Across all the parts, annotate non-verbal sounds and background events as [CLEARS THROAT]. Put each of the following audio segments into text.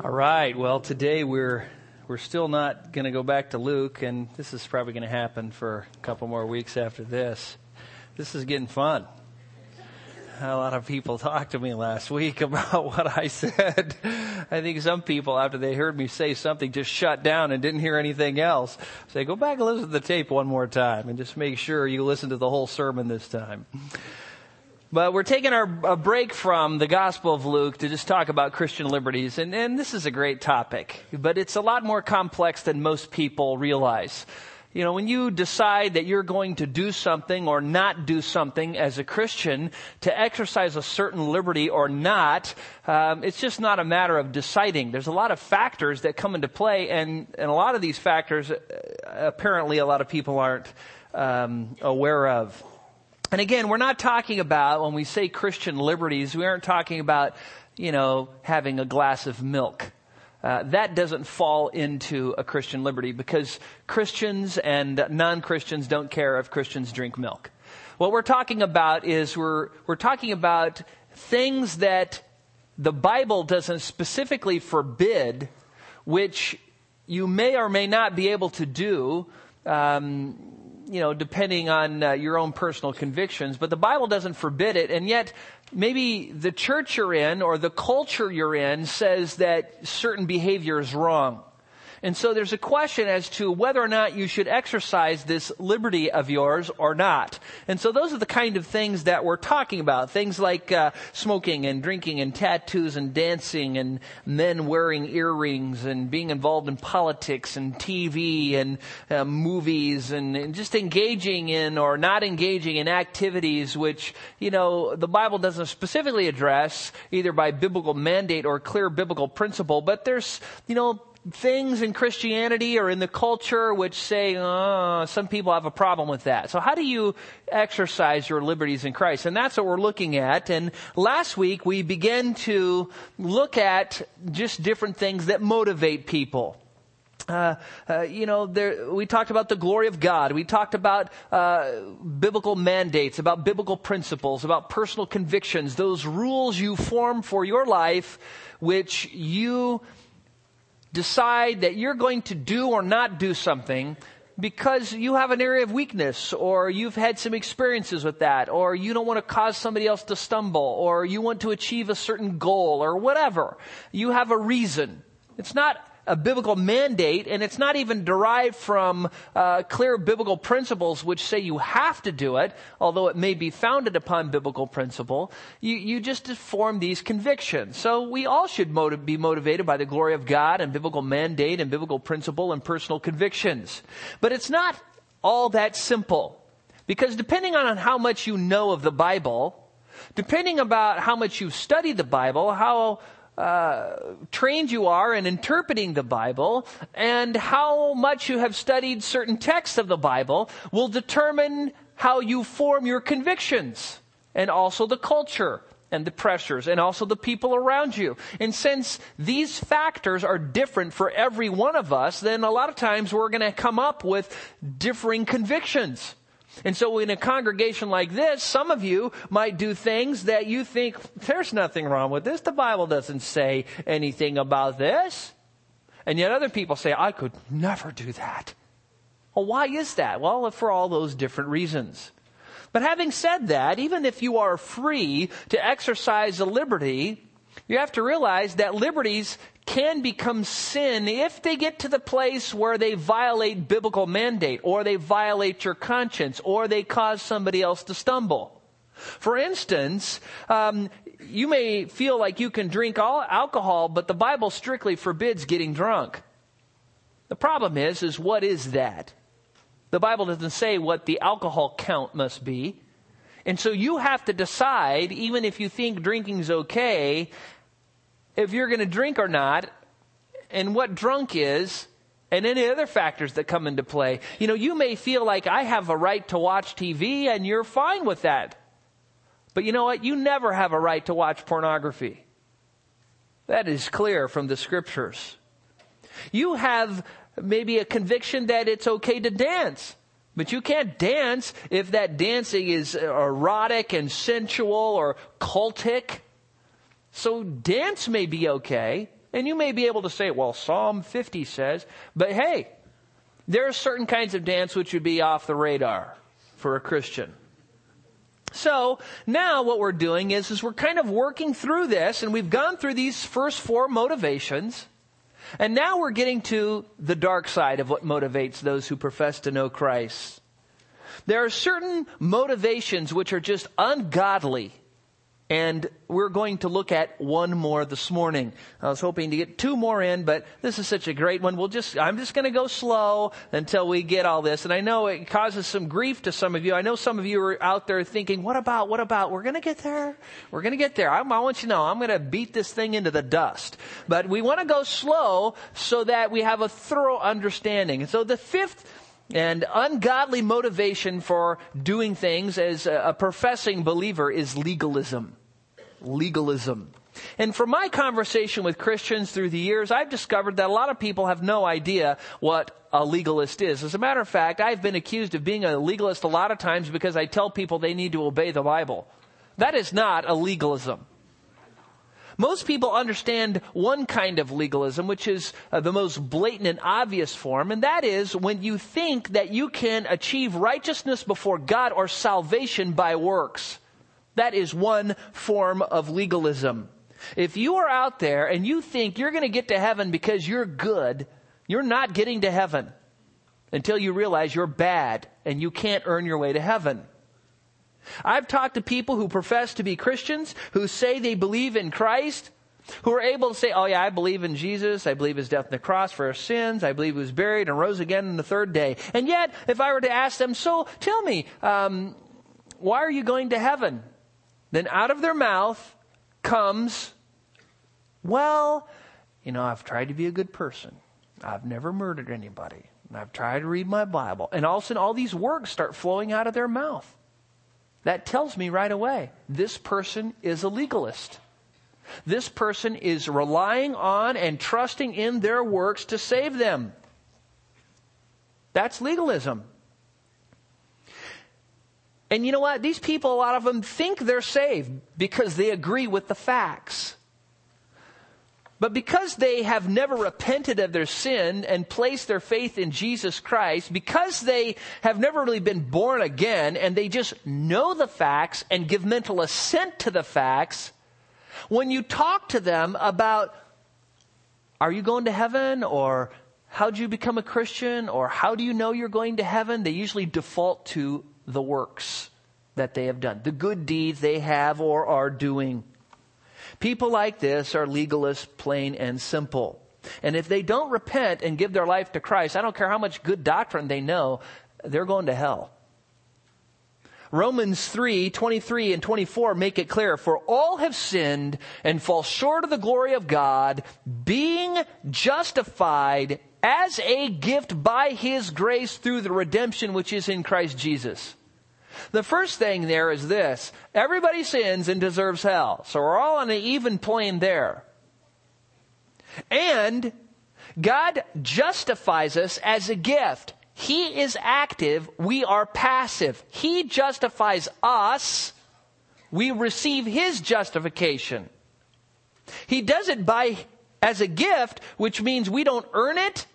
All right. Well, today we're we're still not going to go back to Luke, and this is probably going to happen for a couple more weeks after this. This is getting fun. A lot of people [LAUGHS] talked to me last week [LAUGHS] about what I said. [LAUGHS] I think some people, after they heard me say something, just shut down and didn't hear anything else. Say, go back and listen to the tape one more time, and just make sure you listen to the whole sermon this time. But we're taking our a break from the Gospel of Luke to just talk about Christian liberties, and, and this is a great topic, but it's a lot more complex than most people realize. You know, when you decide that you're going to do something or not do something as a Christian, to exercise a certain liberty or not, um, it's just not a matter of deciding. There's a lot of factors that come into play, and, and a lot of these factors, uh, apparently, a lot of people aren't um, aware of. And again, we're not talking about, when we say Christian liberties, we aren't talking about, you know, having a glass of milk. Uh, that doesn't fall into a Christian liberty because Christians and non-Christians don't care if Christians drink milk. What we're talking about is we're, we're talking about things that the Bible doesn't specifically forbid, which you may or may not be able to do, um, you know, depending on uh, your own personal convictions, but the Bible doesn't forbid it, and yet maybe the church you're in or the culture you're in says that certain behavior is wrong. And so there's a question as to whether or not you should exercise this liberty of yours or not. And so those are the kind of things that we're talking about. Things like uh, smoking and drinking and tattoos and dancing and men wearing earrings and being involved in politics and TV and uh, movies and, and just engaging in or not engaging in activities which, you know, the Bible doesn't specifically address either by biblical mandate or clear biblical principle, but there's, you know, things in Christianity or in the culture which say, oh, some people have a problem with that. So how do you exercise your liberties in Christ? And that's what we're looking at. And last week we began to look at just different things that motivate people. Uh, uh, you know, there, we talked about the glory of God. We talked about uh, biblical mandates, about biblical principles, about personal convictions, those rules you form for your life, which you decide that you're going to do or not do something because you have an area of weakness or you've had some experiences with that or you don't want to cause somebody else to stumble or you want to achieve a certain goal or whatever. You have a reason. It's not a biblical mandate, and it's not even derived from uh, clear biblical principles which say you have to do it, although it may be founded upon biblical principle. You, you just form these convictions. So we all should be motivated by the glory of God and biblical mandate and biblical principle and personal convictions. But it's not all that simple. Because depending on how much you know of the Bible, depending about how much you've studied the Bible, how uh, trained you are in interpreting the Bible and how much you have studied certain texts of the Bible will determine how you form your convictions and also the culture and the pressures and also the people around you. And since these factors are different for every one of us, then a lot of times we're going to come up with differing convictions. And so in a congregation like this, some of you might do things that you think, there's nothing wrong with this. The Bible doesn't say anything about this. And yet other people say, I could never do that. Well, why is that? Well, for all those different reasons. But having said that, even if you are free to exercise a liberty, you have to realize that liberties can become sin if they get to the place where they violate biblical mandate or they violate your conscience or they cause somebody else to stumble. For instance, um, you may feel like you can drink all alcohol, but the Bible strictly forbids getting drunk. The problem is, is what is that? The Bible doesn't say what the alcohol count must be. And so you have to decide, even if you think drinking's okay, if you're going to drink or not, and what drunk is, and any other factors that come into play. You know, you may feel like I have a right to watch TV, and you're fine with that. But you know what? You never have a right to watch pornography. That is clear from the scriptures. You have maybe a conviction that it's okay to dance. But you can't dance if that dancing is erotic and sensual or cultic. So dance may be okay, And you may be able to say, well, Psalm 50 says, but hey, there are certain kinds of dance which would be off the radar for a Christian. So now what we're doing is, is we're kind of working through this and we've gone through these first four motivations. And now we're getting to the dark side of what motivates those who profess to know Christ. There are certain motivations which are just ungodly and we're going to look at one more this morning. I was hoping to get two more in, but this is such a great one. We'll just, I'm just going to go slow until we get all this. And I know it causes some grief to some of you. I know some of you are out there thinking, what about, what about? We're going to get there. We're going to get there. I, I want you to know, I'm going to beat this thing into the dust. But we want to go slow so that we have a thorough understanding. And so the fifth and ungodly motivation for doing things as a professing believer is legalism. Legalism. And from my conversation with Christians through the years, I've discovered that a lot of people have no idea what a legalist is. As a matter of fact, I've been accused of being a legalist a lot of times because I tell people they need to obey the Bible. That is not a legalism. Most people understand one kind of legalism, which is uh, the most blatant and obvious form, and that is when you think that you can achieve righteousness before God or salvation by works. That is one form of legalism. If you are out there and you think you're going to get to heaven because you're good, you're not getting to heaven until you realize you're bad and you can't earn your way to heaven. I've talked to people who profess to be Christians, who say they believe in Christ, who are able to say, oh yeah, I believe in Jesus, I believe his death on the cross for our sins, I believe he was buried and rose again on the third day. And yet, if I were to ask them, so tell me, um, why are you going to heaven? Then out of their mouth comes, well, you know, I've tried to be a good person. I've never murdered anybody. I've tried to read my Bible. And all of a sudden, all these words start flowing out of their mouth. That tells me right away this person is a legalist. This person is relying on and trusting in their works to save them. That's legalism. And you know what? These people, a lot of them think they're saved because they agree with the facts. But because they have never repented of their sin and placed their faith in Jesus Christ, because they have never really been born again and they just know the facts and give mental assent to the facts, when you talk to them about, are you going to heaven? or how do you become a Christian? or how do you know you're going to heaven, they usually default to the works that they have done, the good deeds they have or are doing. People like this are legalists, plain and simple. And if they don't repent and give their life to Christ, I don't care how much good doctrine they know, they're going to hell. Romans 3, 23 and 24 make it clear, for all have sinned and fall short of the glory of God, being justified as a gift by His grace through the redemption which is in Christ Jesus. The first thing there is this. Everybody sins and deserves hell. So we're all on an even plane there. And God justifies us as a gift. He is active. We are passive. He justifies us. We receive His justification. He does it by, as a gift, which means we don't earn it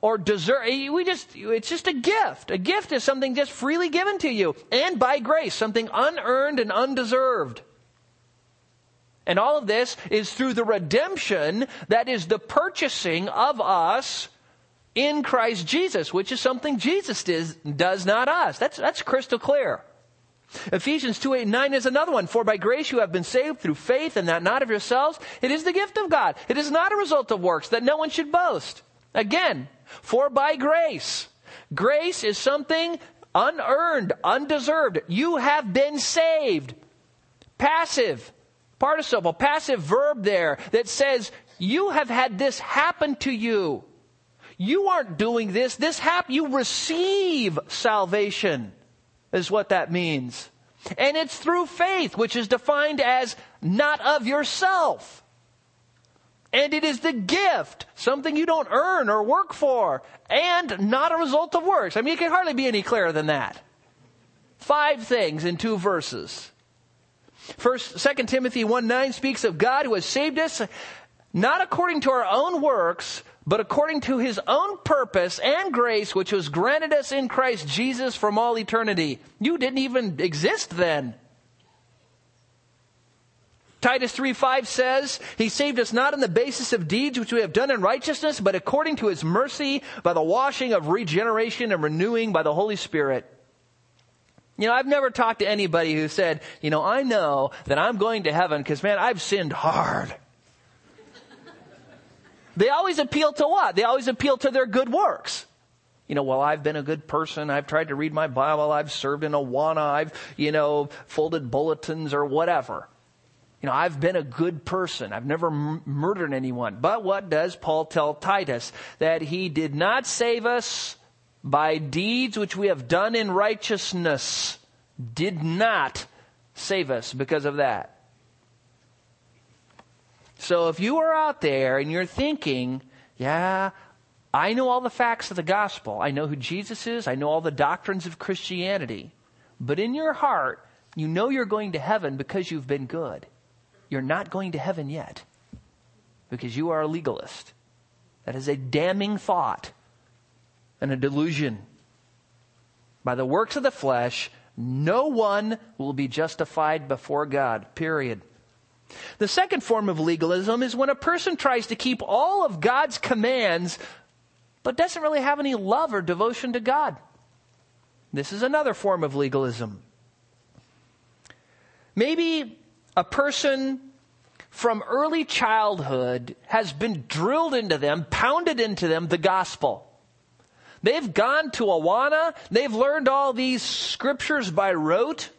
or deserve. We just, it's just a gift. A gift is something just freely given to you and by grace, something unearned and undeserved. And all of this is through the redemption that is the purchasing of us in Christ Jesus, which is something Jesus does, does not us. That's, that's crystal clear. Ephesians 2, 8, 9 is another one. For by grace you have been saved through faith and that not of yourselves. It is the gift of God. It is not a result of works that no one should boast. Again, for by grace. Grace is something unearned, undeserved. You have been saved. Passive, participle, passive verb there that says you have had this happen to you. You aren't doing this. This happened. You receive salvation is what that means. And it's through faith, which is defined as not of yourself. And it is the gift, something you don't earn or work for, and not a result of works. I mean, it can hardly be any clearer than that. Five things in two verses. First, 2 Timothy 1 9 speaks of God who has saved us not according to our own works, but according to his own purpose and grace, which was granted us in Christ Jesus from all eternity. You didn't even exist then. Titus 3 5 says, He saved us not on the basis of deeds which we have done in righteousness, but according to His mercy by the washing of regeneration and renewing by the Holy Spirit. You know, I've never talked to anybody who said, you know, I know that I'm going to heaven because man, I've sinned hard. they always appeal to what? They always appeal to their good works. You know, well, I've been a good person. I've tried to read my Bible. I've served in a Awana. I've, you know, folded bulletins or whatever. You know, I've been a good person. I've never m- murdered anyone. But what does Paul tell Titus? That he did not save us by deeds which we have done in righteousness. Did not save us because of that. So if you are out there and you're thinking, yeah, I know all the facts of the gospel. I know who Jesus is. I know all the doctrines of Christianity. But in your heart, you know you're going to heaven because you've been good you're not going to heaven yet because you are a legalist. That is a damning thought and a delusion. By the works of the flesh, no one will be justified before God, period. The second form of legalism is when a person tries to keep all of God's commands, but doesn't really have any love or devotion to God. This is another form of legalism. Maybe a person from early childhood has been drilled into them, pounded into them the gospel. They've gone to Awana. They've learned all these scriptures by rote.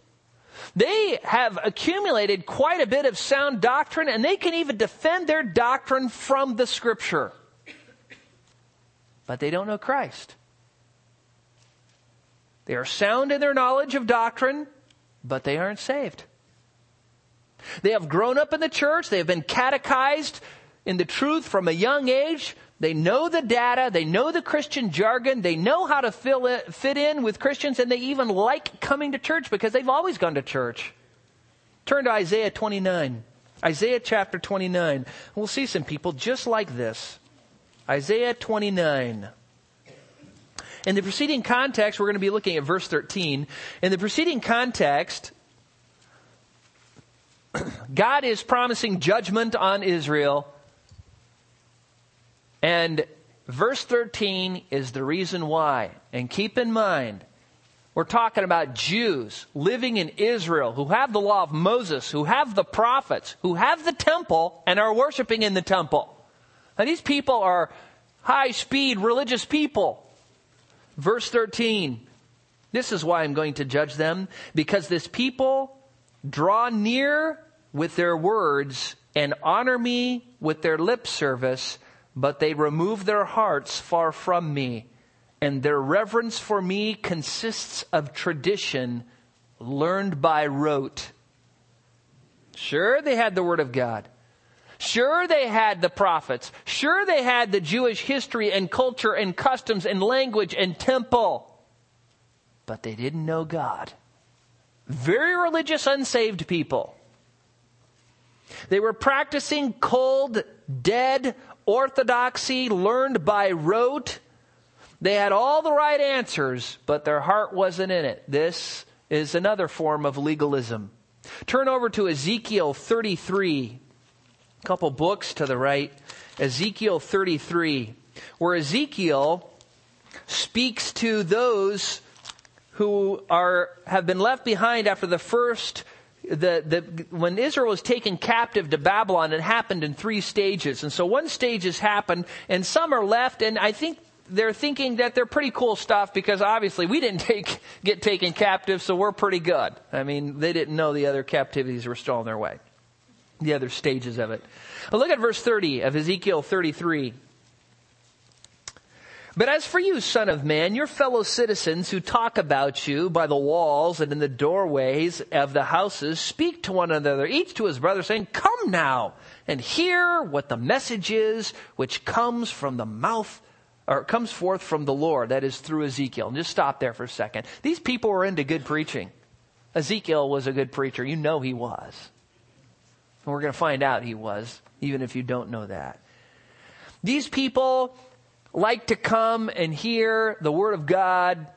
They have accumulated quite a bit of sound doctrine and they can even defend their doctrine from the scripture. But they don't know Christ. They are sound in their knowledge of doctrine, but they aren't saved. They have grown up in the church. They have been catechized in the truth from a young age. They know the data. They know the Christian jargon. They know how to it, fit in with Christians and they even like coming to church because they've always gone to church. Turn to Isaiah 29. Isaiah chapter 29. We'll see some people just like this. Isaiah 29. In the preceding context, we're going to be looking at verse 13. In the preceding context, [CLEARS THROAT] God is promising judgment on Israel. And verse 13 is the reason why. And keep in mind, we're talking about Jews living in Israel who have the law of Moses, who have the prophets, who have the temple and are worshiping in the temple. Now these people are high speed religious people. Verse 13. This is why I'm going to judge them because this people draw near with their words and honor me with their lip service, but they remove their hearts far from me. And their reverence for me consists of tradition learned by rote. Sure, they had the Word of God. Sure, they had the prophets. Sure, they had the Jewish history and culture and customs and language and temple. But they didn't know God. Very religious, unsaved people. They were practicing cold, dead orthodoxy learned by rote. They had all the right answers, but their heart wasn't in it. This is another form of legalism. Turn over to Ezekiel 33, a couple books to the right. Ezekiel 33, where Ezekiel speaks to those who are, have been left behind after the first the, the, when Israel was taken captive to Babylon, it happened in three stages. And so one stage has happened, and some are left, and I think they're thinking that they're pretty cool stuff because obviously we didn't [LAUGHS] take, get taken captive, so we're pretty good. I mean, they didn't know the other captivities were still on their way. The other stages of it. But look at verse 30 of Ezekiel 33. But as for you, son of man, your fellow citizens who talk about you by the walls and in the doorways of the houses speak to one another, each to his brother, saying, Come now and hear what the message is which comes from the mouth or comes forth from the Lord, that is through Ezekiel. And just stop there for a second. These people were into good preaching. Ezekiel was a good preacher. You know he was. And we're going to find out he was, even if you don't know that. These people like to come and hear the Word of God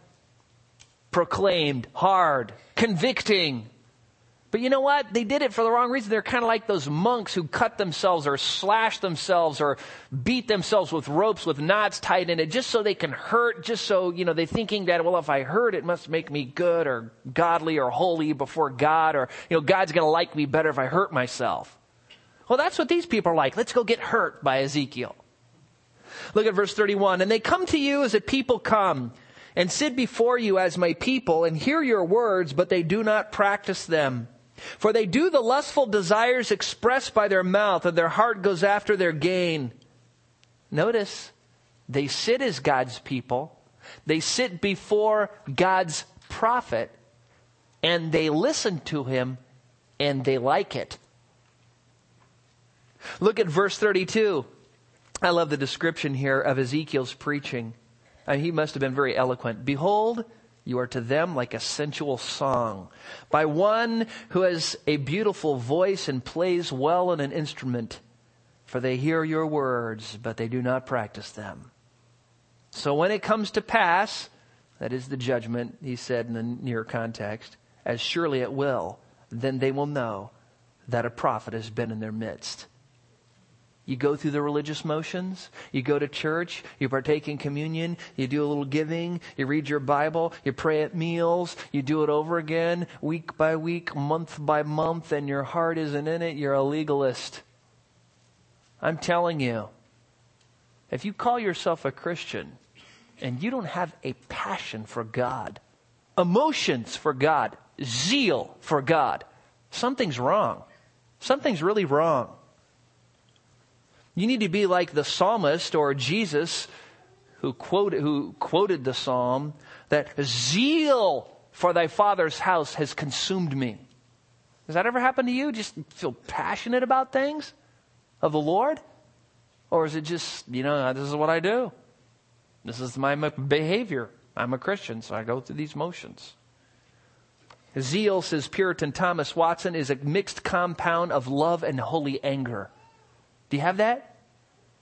proclaimed hard, convicting, but you know what? They did it for the wrong reason. They're kind of like those monks who cut themselves or slash themselves or beat themselves with ropes with knots tied in it just so they can hurt, just so, you know, they're thinking that, well, if I hurt, it must make me good or godly or holy before God or, you know, God's going to like me better if I hurt myself. Well, that's what these people are like. Let's go get hurt by Ezekiel. Look at verse 31. And they come to you as a people come and sit before you as my people and hear your words, but they do not practice them. For they do the lustful desires expressed by their mouth, and their heart goes after their gain. Notice, they sit as God's people, they sit before God's prophet, and they listen to him, and they like it. Look at verse 32. I love the description here of Ezekiel's preaching. I mean, he must have been very eloquent. Behold, you are to them like a sensual song by one who has a beautiful voice and plays well on an instrument. For they hear your words, but they do not practice them. So when it comes to pass, that is the judgment, he said in the near context, as surely it will, then they will know that a prophet has been in their midst. You go through the religious motions. You go to church. You partake in communion. You do a little giving. You read your Bible. You pray at meals. You do it over again, week by week, month by month, and your heart isn't in it. You're a legalist. I'm telling you, if you call yourself a Christian and you don't have a passion for God, emotions for God, zeal for God, something's wrong. Something's really wrong. You need to be like the psalmist or Jesus who quoted, who quoted the psalm that zeal for thy father's house has consumed me. Has that ever happened to you? Just feel passionate about things of the Lord? Or is it just, you know, this is what I do? This is my behavior. I'm a Christian, so I go through these motions. Zeal, says Puritan Thomas Watson, is a mixed compound of love and holy anger. Do you have that?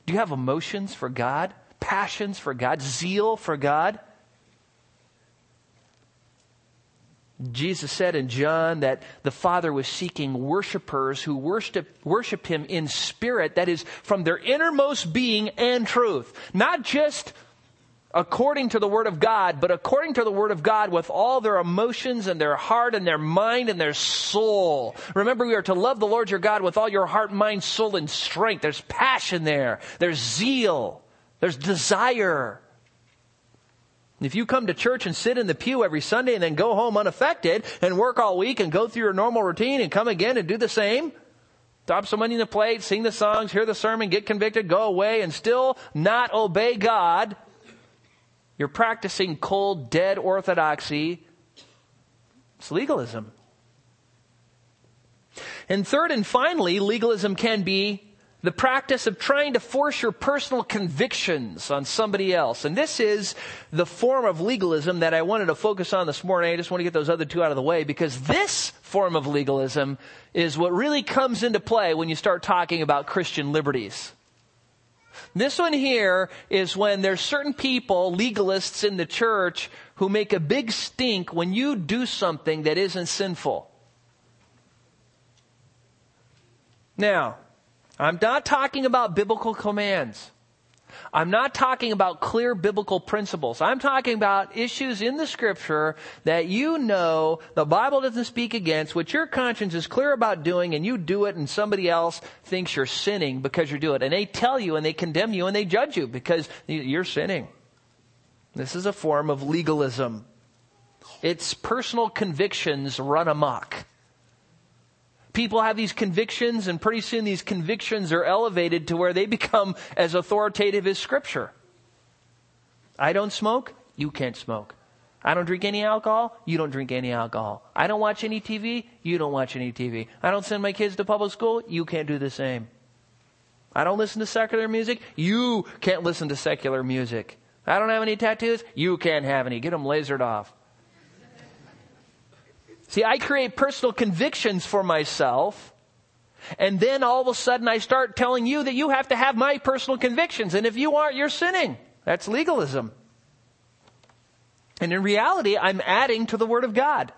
Do you have emotions for God? Passions for God? Zeal for God? Jesus said in John that the Father was seeking worshipers who worship, worship Him in spirit, that is, from their innermost being and truth. Not just according to the Word of God, but according to the Word of God with all their emotions and their heart and their mind and their soul. Remember, we are to love the Lord your God with all your heart, mind, soul, and strength. There's passion there. There's zeal. There's desire. If you come to church and sit in the pew every Sunday and then go home unaffected and work all week and go through your normal routine and come again and do the same, drop some money in the plate, sing the songs, hear the sermon, get convicted, go away, and still not obey God, you're practicing cold, dead orthodoxy. It's legalism. And third and finally, legalism can be the practice of trying to force your personal convictions on somebody else. And this is the form of legalism that I wanted to focus on this morning. I just want to get those other two out of the way because this form of legalism is what really comes into play when you start talking about Christian liberties. This one here is when there's certain people, legalists in the church, who make a big stink when you do something that isn't sinful. Now, I'm not talking about biblical commands. I'm not talking about clear biblical principles. I'm talking about issues in the scripture that you know the Bible doesn't speak against, which your conscience is clear about doing, and you do it, and somebody else thinks you're sinning because you do it. And they tell you, and they condemn you, and they judge you because you're sinning. This is a form of legalism. It's personal convictions run amok people have these convictions, and pretty soon these convictions are elevated to where they become as authoritative as Scripture. I don't smoke, you can't smoke. I don't drink any alcohol, you don't drink any alcohol. I don't watch any TV, you don't watch any TV. I don't send my kids to public school, you can't do the same. I don't listen to secular music, you can't listen to secular music. I don't have any tattoos, you can't have any. Get them lasered off. See, I create personal convictions for myself And then all of a sudden I start telling you that you have to have my personal convictions. And if you aren't, you're sinning. That's legalism. And in reality, I'm adding to the Word of God.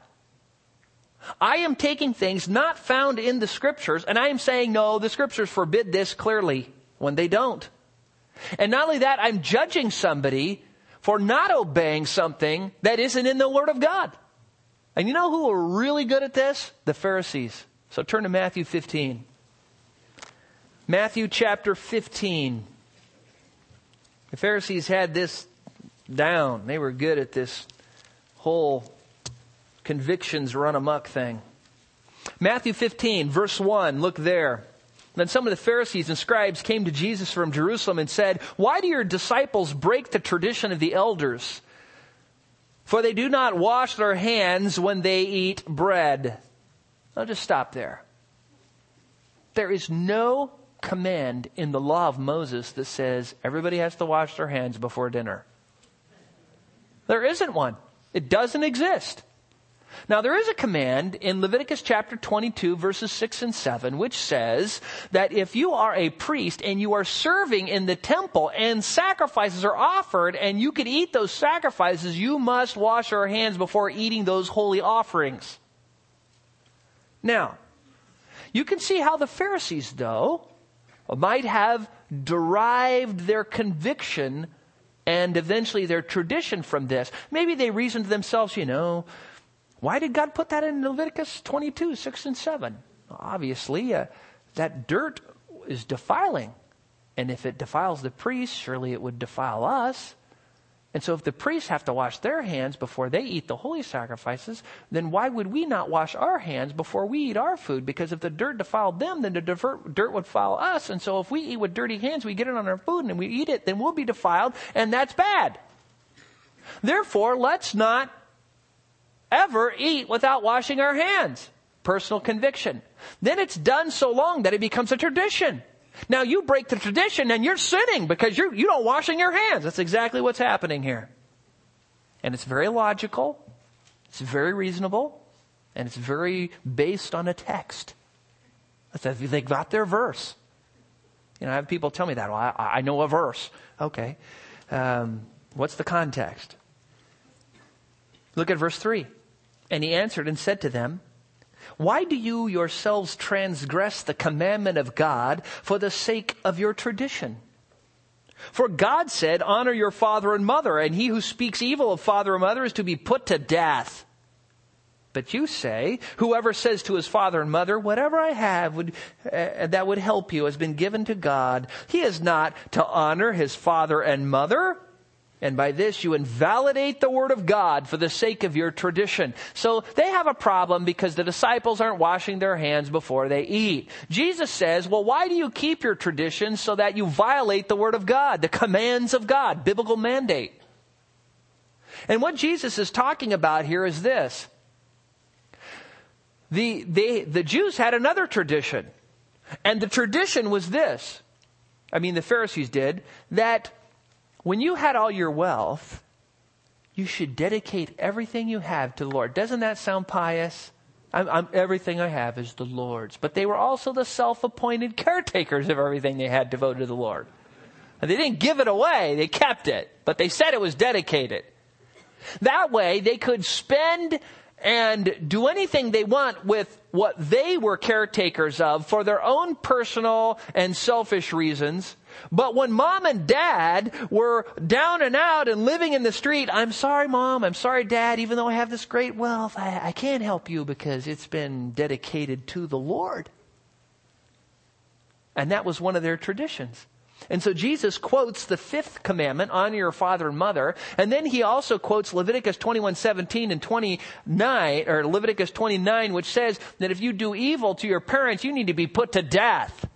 I am taking things not found in the scriptures and I am saying, no, the scriptures forbid this clearly when they don't. And not only that, I'm judging somebody for not obeying something that isn't in the Word of God. And you know who are really good at this? The Pharisees. So turn to Matthew 15. Matthew chapter 15. The Pharisees had this down. They were good at this whole convictions run amok thing. Matthew 15, verse 1, look there. Then some of the Pharisees and scribes came to Jesus from Jerusalem and said, Why do your disciples break the tradition of the elders? For they do not wash their hands when they eat bread. I'll just stop there. There is no command in the law of Moses that says everybody has to wash their hands before dinner. There isn't one. It doesn't exist. Now there is a command in Leviticus chapter 22 verses 6 and 7 which says that if you are a priest and you are serving in the temple and sacrifices are offered and you can eat those sacrifices, you must wash your hands before eating those holy offerings. Now, you can see how the Pharisees though might have derived their conviction and eventually their tradition from this. Maybe they reasoned to themselves, you know, why did God put that in Leviticus 22, 6 and 7? Obviously, uh, that dirt is defiling. And if it defiles the priest, surely it would defile us. And so if the priests have to wash their hands before they eat the holy sacrifices, then why would we not wash our hands before we eat our food? Because if the dirt defiled them, then the dirt would defile us. And so if we eat with dirty hands, we get it on our food and we eat it, then we'll be defiled, and that's bad. Therefore, let's not ever eat without washing our hands. Personal conviction. Then it's done so long that it becomes a tradition. Now you break the tradition and you're sinning because you're, you don't washing your hands. That's exactly what's happening here. And it's very logical. It's very reasonable. And it's very based on a text. They got their verse. You know, I have people tell me that. Well, I, I know a verse. Okay. Um, what's the context? Look at verse 3. And he answered and said to them, Why do you yourselves transgress the commandment of God for the sake of your tradition? For God said, Honor your father and mother, and he who speaks evil of father or mother is to be put to death. But you say, whoever says to his father and mother, whatever I have would, uh, that would help you has been given to God. He is not to honor his father and mother. And by this you invalidate the word of God for the sake of your tradition. So they have a problem because the disciples aren't washing their hands before they eat. Jesus says, well, why do you keep your tradition so that you violate the word of God, the commands of God, biblical mandate? And what Jesus is talking about here is this. The, they, the Jews had another tradition. And the tradition was this. I mean, the Pharisees did, that when you had all your wealth, you should dedicate everything you have to the Lord. Doesn't that sound pious? I'm, I'm, everything I have is the Lord's. But they were also the self-appointed caretakers of everything they had devoted to the Lord. And they didn't give it away, they kept it. But they said it was dedicated. That way they could spend and do anything they want with what they were caretakers of for their own personal and selfish reasons but when mom and dad were down and out and living in the street, I'm sorry, mom, I'm sorry, dad, even though I have this great wealth, I, I can't help you because it's been dedicated to the Lord. And that was one of their traditions. And so Jesus quotes the fifth commandment, honor your father and mother, and then he also quotes Leviticus 21, 17 and 29, or Leviticus 29, which says that if you do evil to your parents, you need to be put to death.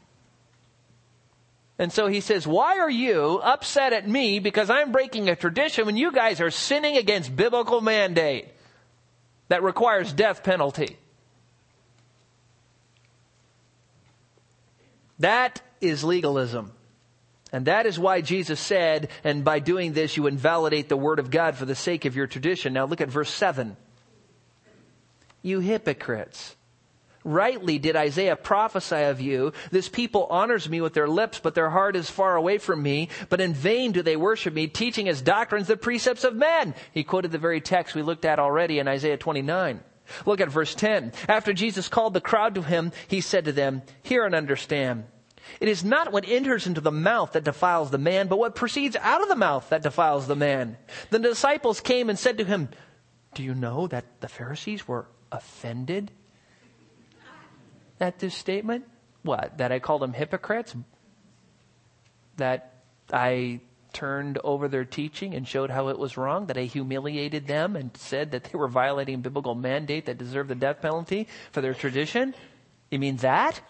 And so he says, why are you upset at me because I'm breaking a tradition when you guys are sinning against biblical mandate that requires death penalty? That is legalism. And that is why Jesus said, and by doing this you invalidate the word of God for the sake of your tradition. Now look at verse 7. You hypocrites. Rightly did Isaiah prophesy of you. This people honors me with their lips, but their heart is far away from me. But in vain do they worship me, teaching as doctrines the precepts of men. He quoted the very text we looked at already in Isaiah 29. Look at verse 10. After Jesus called the crowd to him, he said to them, Hear and understand. It is not what enters into the mouth that defiles the man, but what proceeds out of the mouth that defiles the man. The disciples came and said to him, Do you know that the Pharisees were offended at this statement? What? That I called them hypocrites? That I turned over their teaching and showed how it was wrong? That I humiliated them and said that they were violating biblical mandate that deserved the death penalty for their tradition? You mean that?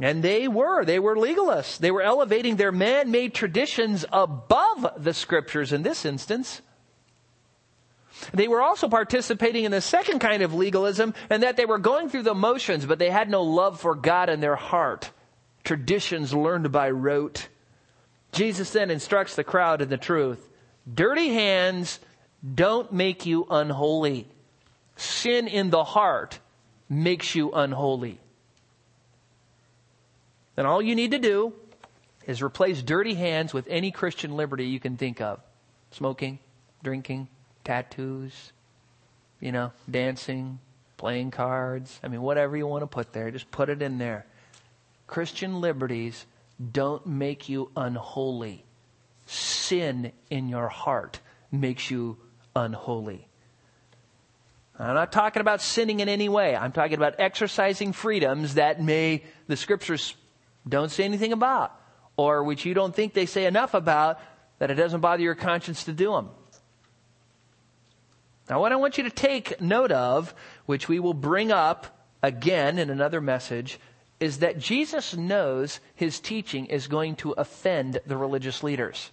And they were. They were legalists. They were elevating their man-made traditions above the scriptures in this instance. They were also participating in the second kind of legalism and that they were going through the motions, but they had no love for God in their heart. Traditions learned by rote. Jesus then instructs the crowd in the truth. Dirty hands don't make you unholy. Sin in the heart makes you unholy. Then all you need to do is replace dirty hands with any Christian liberty you can think of. Smoking, drinking, tattoos, you know, dancing, playing cards. I mean, whatever you want to put there, just put it in there. Christian liberties don't make you unholy. Sin in your heart makes you unholy. I'm not talking about sinning in any way. I'm talking about exercising freedoms that may, the scriptures don't say anything about, or which you don't think they say enough about that it doesn't bother your conscience to do them. Now, what I want you to take note of, which we will bring up again in another message, is that Jesus knows his teaching is going to offend the religious leaders.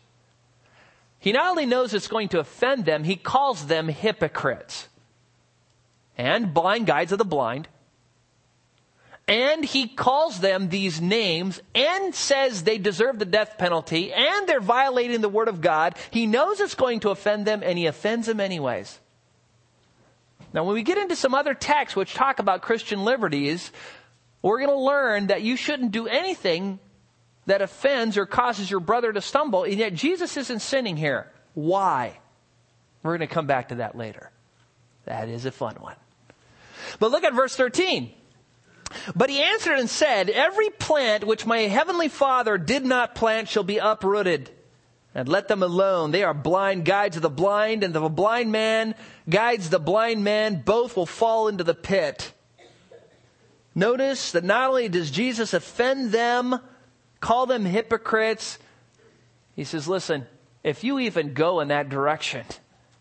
He not only knows it's going to offend them, he calls them hypocrites and blind guides of the blind. And he calls them these names and says they deserve the death penalty and they're violating the word of God. He knows it's going to offend them and he offends them anyways. Now, when we get into some other texts which talk about Christian liberties, we're going to learn that you shouldn't do anything that offends or causes your brother to stumble, and yet Jesus isn't sinning here. Why? We're going to come back to that later. That is a fun one. But look at verse 13. But he answered and said, Every plant which my heavenly Father did not plant shall be uprooted. And let them alone. They are blind guides of the blind, and a blind man guides the blind man, both will fall into the pit. Notice that not only does Jesus offend them, call them hypocrites, he says, listen, if you even go in that direction,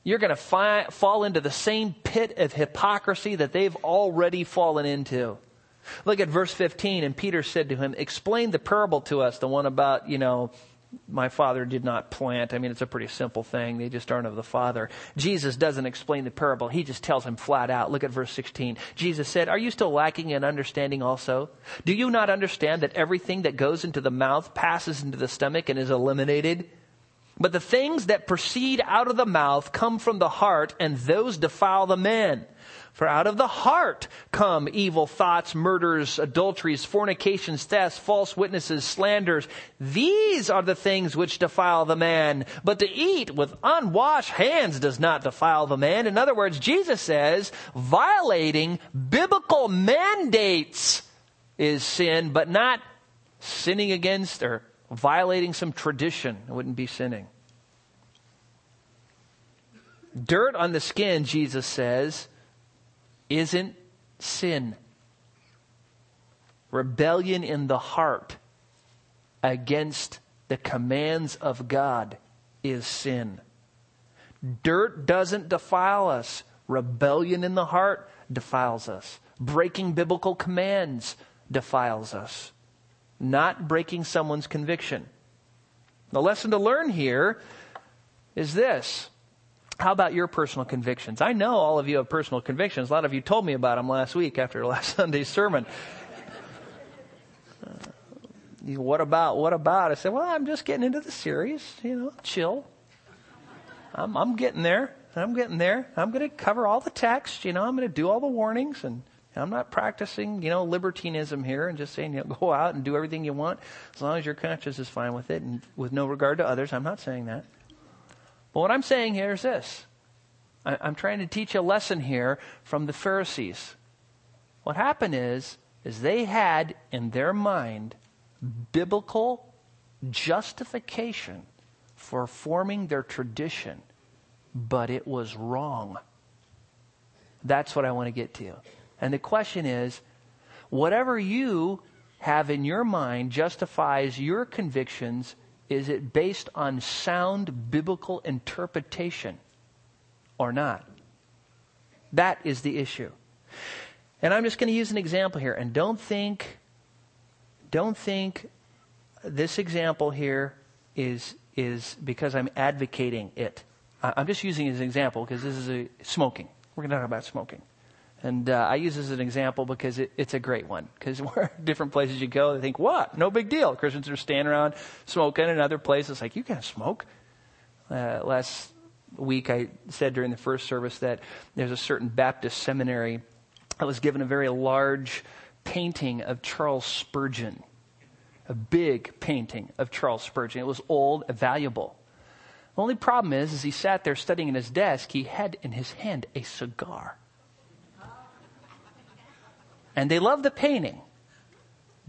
you're going to fi- fall into the same pit of hypocrisy that they've already fallen into. Look at verse 15. And Peter said to him, Explain the parable to us, the one about, you know, my father did not plant. I mean, it's a pretty simple thing. They just aren't of the father. Jesus doesn't explain the parable. He just tells him flat out. Look at verse 16. Jesus said, Are you still lacking in understanding also? Do you not understand that everything that goes into the mouth passes into the stomach and is eliminated? But the things that proceed out of the mouth come from the heart, and those defile the man. For out of the heart come evil thoughts, murders, adulteries, fornications, thefts, false witnesses, slanders. These are the things which defile the man. But to eat with unwashed hands does not defile the man. In other words, Jesus says violating biblical mandates is sin, but not sinning against or violating some tradition. It wouldn't be sinning. Dirt on the skin, Jesus says, isn't sin. Rebellion in the heart against the commands of God is sin. Dirt doesn't defile us. Rebellion in the heart defiles us. Breaking biblical commands defiles us. Not breaking someone's conviction. The lesson to learn here is this how about your personal convictions? I know all of you have personal convictions. A lot of you told me about them last week after [LAUGHS] last Sunday's sermon. Uh, what about, what about? I said, well, I'm just getting into the series, you know, chill. I'm, I'm getting there. I'm getting there. I'm going to cover all the text. You know, I'm going to do all the warnings and I'm not practicing, you know, libertinism here and just saying, you know, [LAUGHS] go out and do everything you want as long as your conscience is fine with it and with no regard to others. I'm not saying that. But what I'm saying here is this. I'm trying to teach a lesson here from the Pharisees. What happened is, is they had in their mind biblical justification for forming their tradition, but it was wrong. That's what I want to get to. And the question is whatever you have in your mind justifies your convictions, is it based on sound biblical interpretation or not? That is the issue. And I'm just going to use an example here. And don't think, don't think this example here is, is because I'm advocating it. I'm just using it as an example because this is a, smoking. We're going to talk about smoking. And uh, I use this as an example because it, it's a great one. Because [LAUGHS] where different places you go, they think, what? No big deal. Christians are standing around smoking, in other places like, you can't smoke. Uh, last week I said during the first service that there's a certain Baptist seminary that was given a very large painting of Charles Spurgeon a big painting of Charles Spurgeon. It was old, valuable. The only problem is, as he sat there studying at his desk, he had in his hand a cigar. And they loved the painting,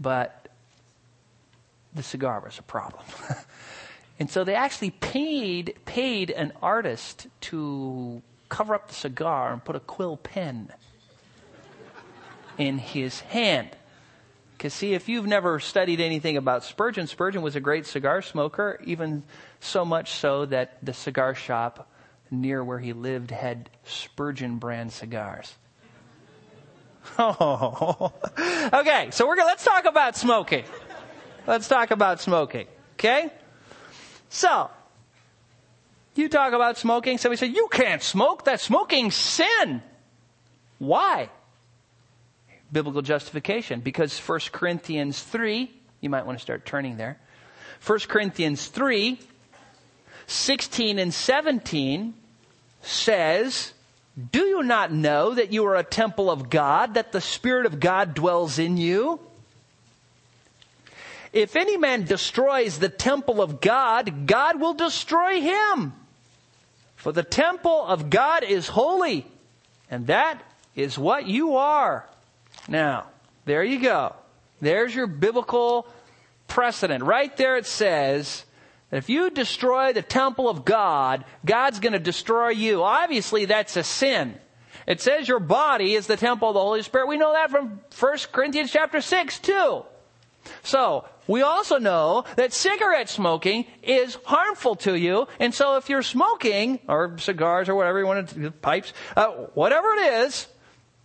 but the cigar was a problem. [LAUGHS] and so they actually paid, paid an artist to cover up the cigar and put a quill pen in his hand. Because, see, if you've never studied anything about Spurgeon, Spurgeon was a great cigar smoker, even so much so that the cigar shop near where he lived had Spurgeon brand cigars. [LAUGHS] Oh, okay. So we're gonna let's talk about smoking. Let's talk about smoking. Okay. So you talk about smoking. Somebody said you can't smoke. That smoking sin. Why? biblical justification because 1 Corinthians 3, you might want to start turning there. 1 Corinthians 3, 16 and 17 says, Do you not know that you are a temple of God, that the Spirit of God dwells in you? If any man destroys the temple of God, God will destroy him. For the temple of God is holy, and that is what you are. Now, there you go. There's your biblical precedent. Right there it says if you destroy the temple of God, God's going to destroy you. Obviously, that's a sin. It says your body is the temple of the Holy Spirit. We know that from 1 Corinthians chapter 6 too. So, we also know that cigarette smoking is harmful to you. And so if you're smoking, or cigars or whatever you want to, pipes, uh, whatever it is,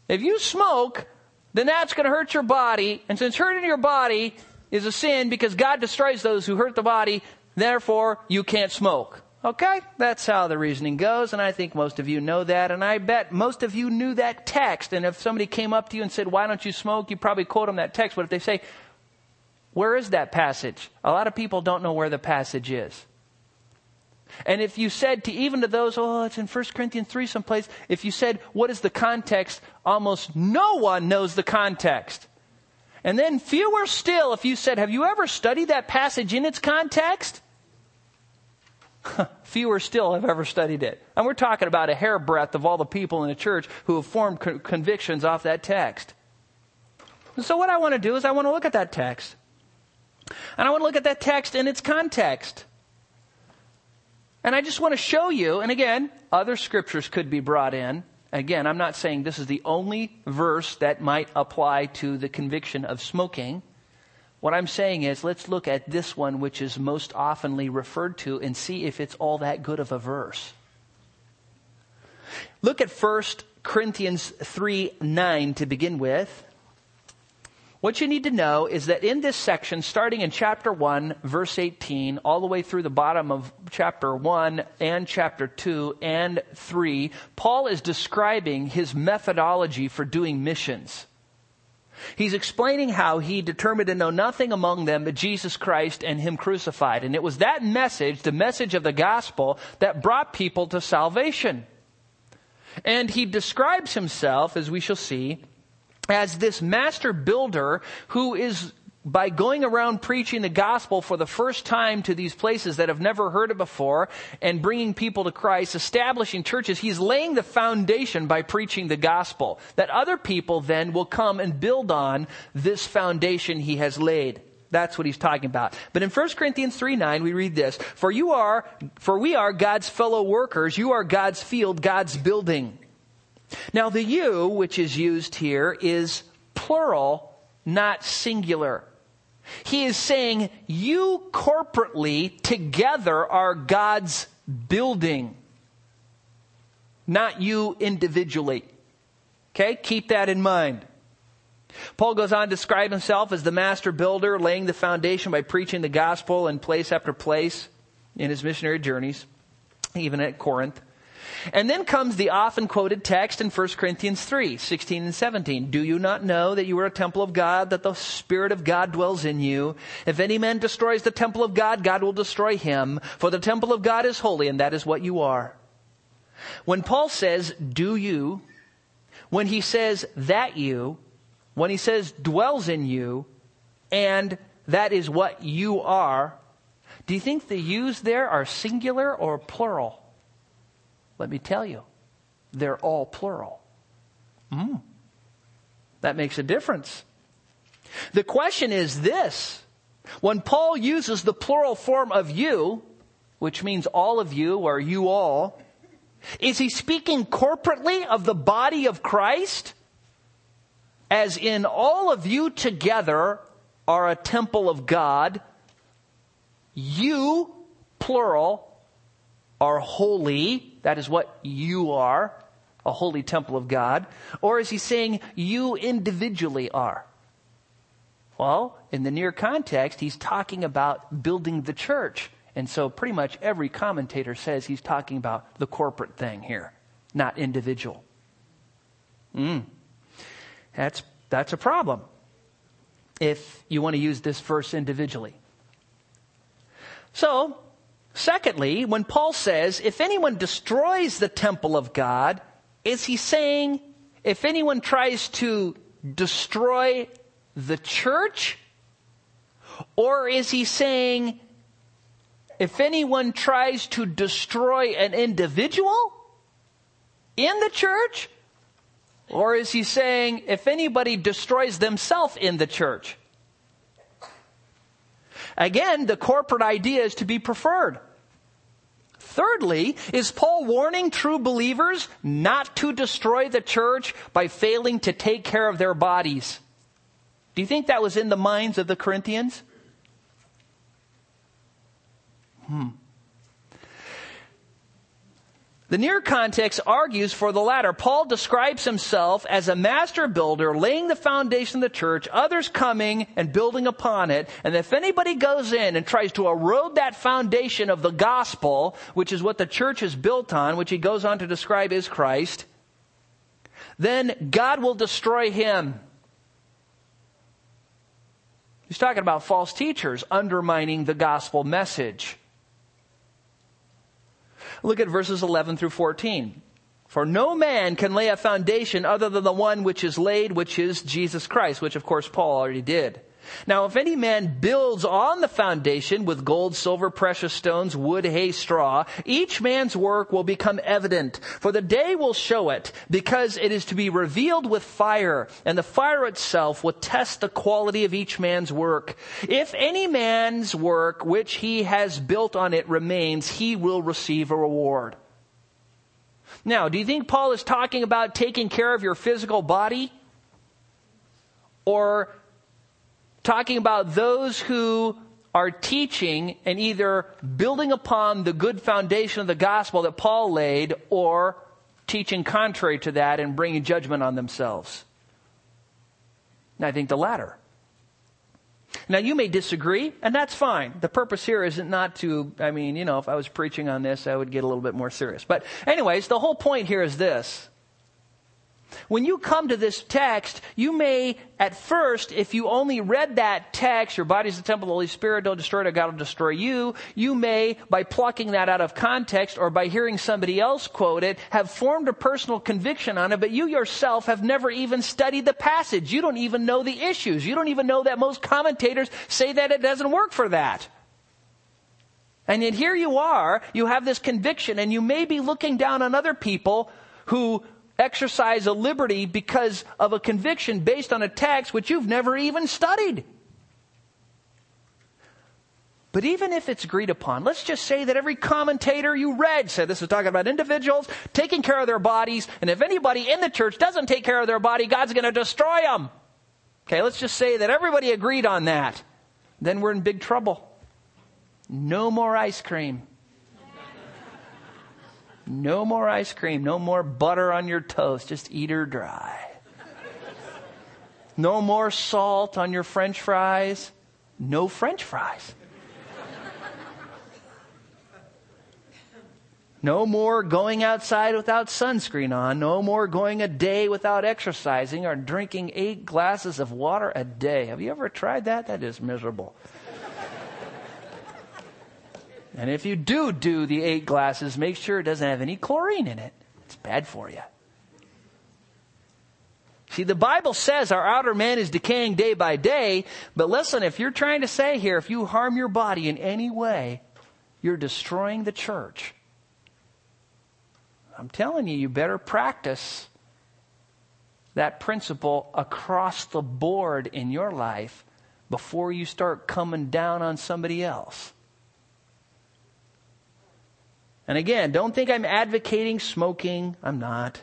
if you smoke, then that's going to hurt your body. And since hurting your body is a sin because God destroys those who hurt the body, therefore you can't smoke. Okay? That's how the reasoning goes, and I think most of you know that, and I bet most of you knew that text. And if somebody came up to you and said, Why don't you smoke? you probably quote them that text. But if they say, Where is that passage? A lot of people don't know where the passage is. And if you said to even to those, oh, it's in 1 Corinthians 3 someplace, if you said, what is the context? Almost no one knows the context. And then fewer still, if you said, have you ever studied that passage in its context? fewer still have ever studied it. And we're talking about a hairbreadth of all the people in the church who have formed co- convictions off that text. And so what I want to do is I want to look at that text. And I want to look at that text in its context. And I just want to show you, and again, other scriptures could be brought in. Again, I'm not saying this is the only verse that might apply to the conviction of smoking. What I'm saying is, let's look at this one, which is most oftenly referred to, and see if it's all that good of a verse. Look at 1 Corinthians 3 9 to begin with. What you need to know is that in this section, starting in chapter 1, verse 18, all the way through the bottom of chapter 1 and chapter 2 and 3, Paul is describing his methodology for doing missions. He's explaining how he determined to know nothing among them but Jesus Christ and Him crucified. And it was that message, the message of the gospel, that brought people to salvation. And he describes himself, as we shall see, as this master builder who is by going around preaching the gospel for the first time to these places that have never heard it before and bringing people to Christ, establishing churches, he's laying the foundation by preaching the gospel that other people then will come and build on this foundation he has laid. That's what he's talking about. But in 1 Corinthians 3 9, we read this, For you are, for we are God's fellow workers. You are God's field, God's building. Now the you, which is used here, is plural, not singular. He is saying you corporately together are God's building, not you individually. Okay? Keep that in mind. Paul goes on to describe himself as the master builder, laying the foundation by preaching the gospel in place after place in his missionary journeys, even at Corinth. And then comes the often quoted text in 1 Corinthians 3, 16 and 17. Do you not know that you are a temple of God, that the Spirit of God dwells in you? If any man destroys the temple of God, God will destroy him, for the temple of God is holy, and that is what you are. When Paul says, do you, when he says that you, when he says dwells in you, and that is what you are, do you think the yous there are singular or plural? Let me tell you, they're all plural. Mm. That makes a difference. The question is this. When Paul uses the plural form of you, which means all of you or you all, is he speaking corporately of the body of Christ? as in all of you together are a temple of God, you, plural, are holy. That is what you are, a holy temple of God. Or is he saying you individually are? Well, in the near context, he's talking about building the church. And so pretty much every commentator says he's talking about the corporate thing here, not individual. Mm. That's, that's a problem if you want to use this verse individually. So, secondly, when Paul says, if anyone destroys the temple of God, is he saying, if anyone tries to destroy the church? Or is he saying, if anyone tries to destroy an individual in the church? Or is he saying, if anybody destroys themselves in the church? Again, the corporate idea is to be preferred. Thirdly, is Paul warning true believers not to destroy the church by failing to take care of their bodies? Do you think that was in the minds of the Corinthians? Hmm. The near context argues for the latter. Paul describes himself as a master builder, laying the foundation of the church, others coming and building upon it. And if anybody goes in and tries to erode that foundation of the gospel, which is what the church is built on, which he goes on to describe as Christ, then God will destroy him. He's talking about false teachers undermining the gospel message. Look at verses 11 through 14. For no man can lay a foundation other than the one which is laid, which is Jesus Christ, which of course Paul already did. Now, if any man builds on the foundation with gold, silver, precious stones, wood, hay, straw, each man's work will become evident, for the day will show it, because it is to be revealed with fire, and the fire itself will test the quality of each man's work. If any man's work which he has built on it remains, he will receive a reward. Now, do you think Paul is talking about taking care of your physical body? Or talking about those who are teaching and either building upon the good foundation of the gospel that Paul laid or teaching contrary to that and bringing judgment on themselves. And I think the latter. Now you may disagree, and that's fine. The purpose here isn't not to, I mean, you know, if I was preaching on this, I would get a little bit more serious. But anyways, the whole point here is this. When you come to this text, you may, at first, if you only read that text, your body's the temple of the Holy Spirit, don't destroy it, God will destroy you, you may, by plucking that out of context or by hearing somebody else quote it, have formed a personal conviction on it, but you yourself have never even studied the passage. You don't even know the issues. You don't even know that most commentators say that it doesn't work for that. And yet here you are, you have this conviction, and you may be looking down on other people who exercise a liberty because of a conviction based on a text which you've never even studied. But even if it's agreed upon, let's just say that every commentator you read said this is talking about individuals taking care of their bodies, and if anybody in the church doesn't take care of their body, God's going to destroy them. Okay, let's just say that everybody agreed on that. Then we're in big trouble. No more ice cream. No more ice cream. No more butter on your toast. Just eat her dry. No more salt on your french fries. No french fries. No more going outside without sunscreen on. No more going a day without exercising or drinking eight glasses of water a day. Have you ever tried that? That is miserable. And if you do do the eight glasses, make sure it doesn't have any chlorine in it. It's bad for you. See, the Bible says our outer man is decaying day by day, but listen, if you're trying to say here, if you harm your body in any way, you're destroying the church. I'm telling you, you better practice that principle across the board in your life before you start coming down on somebody else. And again, don't think I'm advocating smoking. I'm not.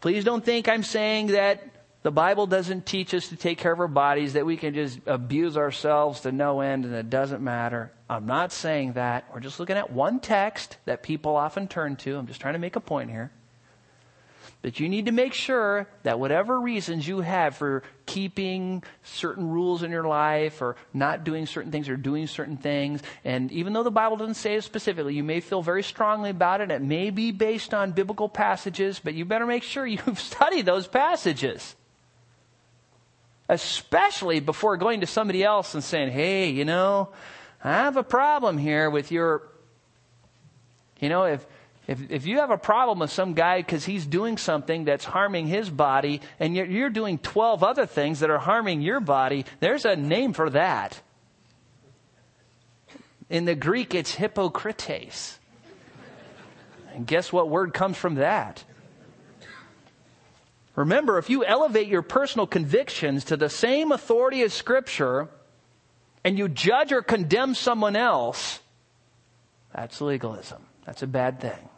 Please don't think I'm saying that the Bible doesn't teach us to take care of our bodies, that we can just abuse ourselves to no end and it doesn't matter. I'm not saying that. We're just looking at one text that people often turn to. I'm just trying to make a point here. But you need to make sure that whatever reasons you have for keeping certain rules in your life or not doing certain things or doing certain things, and even though the Bible doesn't say it specifically, you may feel very strongly about it. It may be based on biblical passages, but you better make sure [LAUGHS] you've studied those passages. Especially before going to somebody else and saying, hey, you know, I have a problem here with your, you know, if, if, if you have a problem with some guy because he's doing something that's harming his body and you're, you're doing 12 other things that are harming your body, there's a name for that. In the Greek, it's hypocrites. And guess what word comes from that? Remember, if you elevate your personal convictions to the same authority as Scripture and you judge or condemn someone else, that's legalism. That's a bad thing.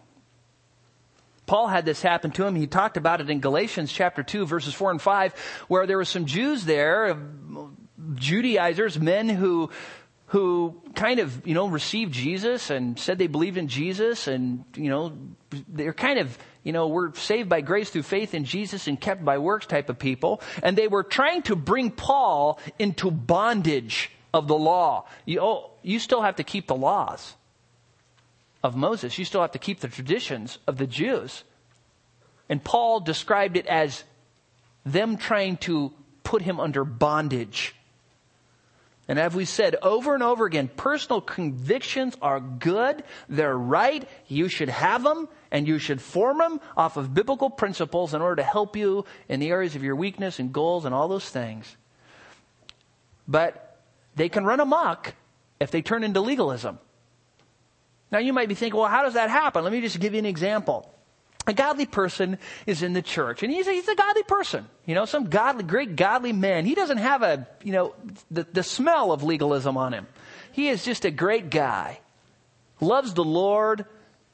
Paul had this happen to him. He talked about it in Galatians chapter 2 verses 4 and 5 where there were some Jews there, Judaizers, men who who kind of, you know, received Jesus and said they believed in Jesus and, you know, they're kind of, you know, we're saved by grace through faith in Jesus and kept by works type of people. And they were trying to bring Paul into bondage of the law. You, oh, you still have to keep the laws of Moses. You still have to keep the traditions of the Jews. And Paul described it as them trying to put him under bondage. And as we said over and over again, personal convictions are good. They're right. You should have them and you should form them off of biblical principles in order to help you in the areas of your weakness and goals and all those things. But they can run amok if they turn into legalism. Now you might be thinking, well, how does that happen? Let me just give you an example. A godly person is in the church and he's a, he's a godly person. You know, some godly, great godly man. He doesn't have a, you know, the, the smell of legalism on him. He is just a great guy. Loves the Lord.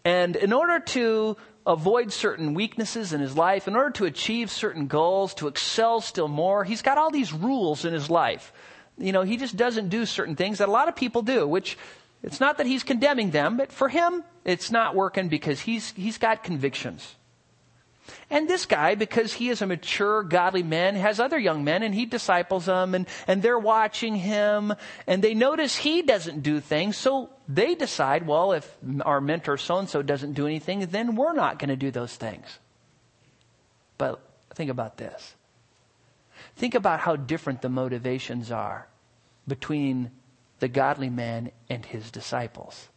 And in order to avoid certain weaknesses in his life, in order to achieve certain goals, to excel still more, he's got all these rules in his life. You know, he just doesn't do certain things that a lot of people do, which it's not that he's condemning them, but for him, it's not working because he's, he's got convictions. And this guy, because he is a mature, godly man, has other young men and he disciples them and, and they're watching him and they notice he doesn't do things. So they decide, well, if our mentor so and so doesn't do anything, then we're not going to do those things. But think about this. Think about how different the motivations are between the godly man and his disciples.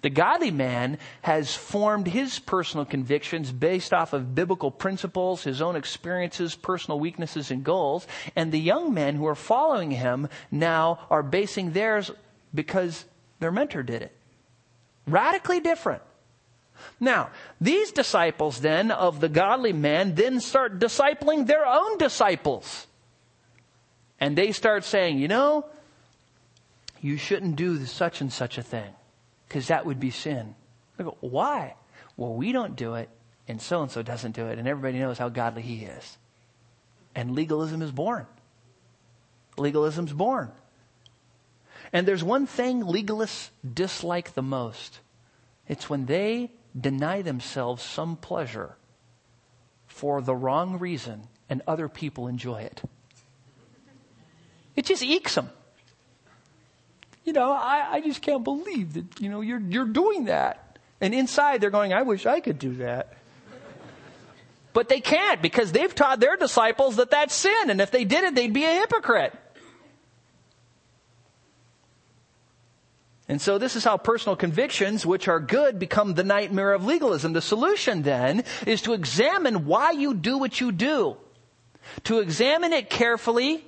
The godly man has formed his personal convictions based off of biblical principles, his own experiences, personal weaknesses, and goals. And the young men who are following him now are basing theirs because their mentor did it. Radically different. Now, these disciples then of the godly man then start discipling their own disciples. And they start saying, you know, you shouldn't do such and such a thing because that would be sin. I go, why? Well, we don't do it and so and so doesn't do it and everybody knows how godly he is. And legalism is born. Legalism's born. And there's one thing legalists dislike the most. It's when they deny themselves some pleasure for the wrong reason and other people enjoy it. It just ekes them. You know, I, I just can't believe that, you know, you're, you're doing that. And inside they're going, I wish I could do that. But they can't because they've taught their disciples that that's sin. And if they did it, they'd be a hypocrite. And so this is how personal convictions, which are good, become the nightmare of legalism. The solution then is to examine why you do what you do. To examine it carefully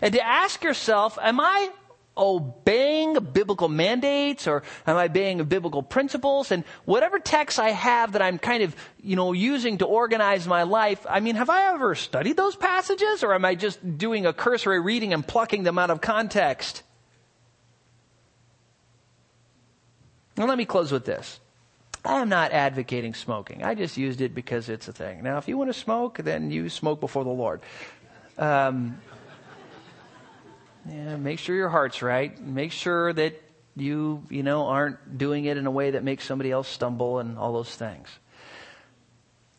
and to ask yourself, am I obeying biblical mandates or am I obeying biblical principles? And whatever texts I have that I'm kind of, you know, using to organize my life, I mean, have I ever studied those passages or am I just doing a cursory reading and plucking them out of context? Now let me close with this. I am not advocating smoking. I just used it because it's a thing. Now, if you want to smoke, then you smoke before the Lord. Um, yeah, make sure your heart's right. Make sure that you, you know, aren't doing it in a way that makes somebody else stumble and all those things.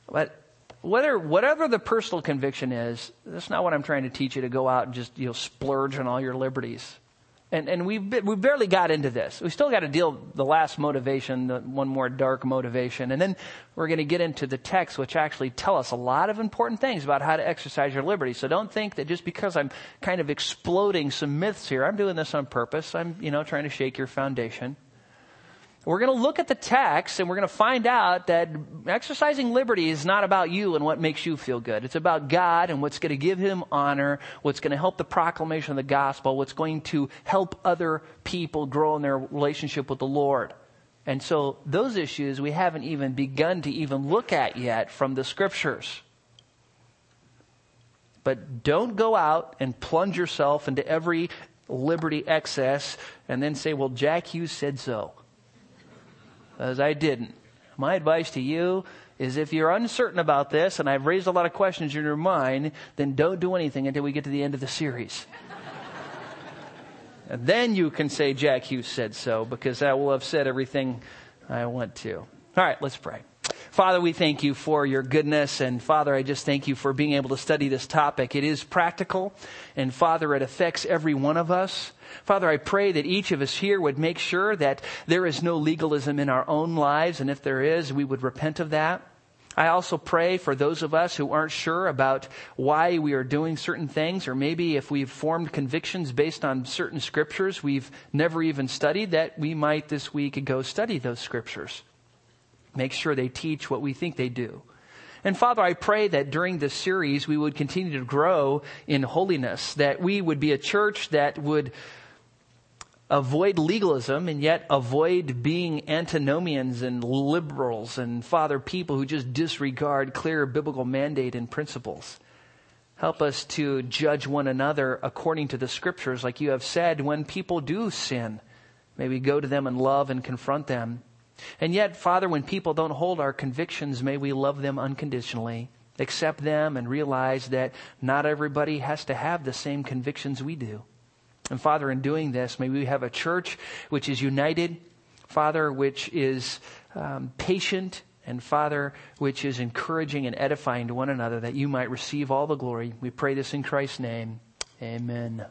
But whether, whatever the personal conviction is, that's not what I'm trying to teach you to go out and just, you know, splurge on all your liberties. And, and we we barely got into this. We still got to deal the last motivation, the one more dark motivation, and then we're going to get into the text, which actually tell us a lot of important things about how to exercise your liberty. So don't think that just because I'm kind of exploding some myths here, I'm doing this on purpose. I'm you know trying to shake your foundation. We're going to look at the text and we're going to find out that exercising liberty is not about you and what makes you feel good. It's about God and what's going to give him honor, what's going to help the proclamation of the gospel, what's going to help other people grow in their relationship with the Lord. And so those issues we haven't even begun to even look at yet from the scriptures. But don't go out and plunge yourself into every liberty excess and then say, well, Jack Hughes said so as I didn't. My advice to you is if you're uncertain about this, and I've raised a lot of questions in your mind, then don't do anything until we get to the end of the series. and then you can say, Jack Hughes said so, because I will have said everything I want to. All right, let's pray. Father, we thank you for your goodness. And Father, I just thank you for being able to study this topic. It is practical. And Father, it affects every one of us. Father, I pray that each of us here would make sure that there is no legalism in our own lives. And if there is, we would repent of that. I also pray for those of us who aren't sure about why we are doing certain things, or maybe if we've formed convictions based on certain scriptures we've never even studied, that we might this week go study those scriptures. Make sure they teach what we think they do. And Father, I pray that during this series we would continue to grow in holiness, that we would be a church that would avoid legalism and yet avoid being antinomians and liberals and father people who just disregard clear biblical mandate and principles. Help us to judge one another according to the scriptures, like you have said, when people do sin. May we go to them in love and confront them. And yet, Father, when people don't hold our convictions, may we love them unconditionally, accept them, and realize that not everybody has to have the same convictions we do. And Father, in doing this, may we have a church which is united, Father, which is um, patient, and Father, which is encouraging and edifying to one another, that you might receive all the glory. We pray this in Christ's name. Amen.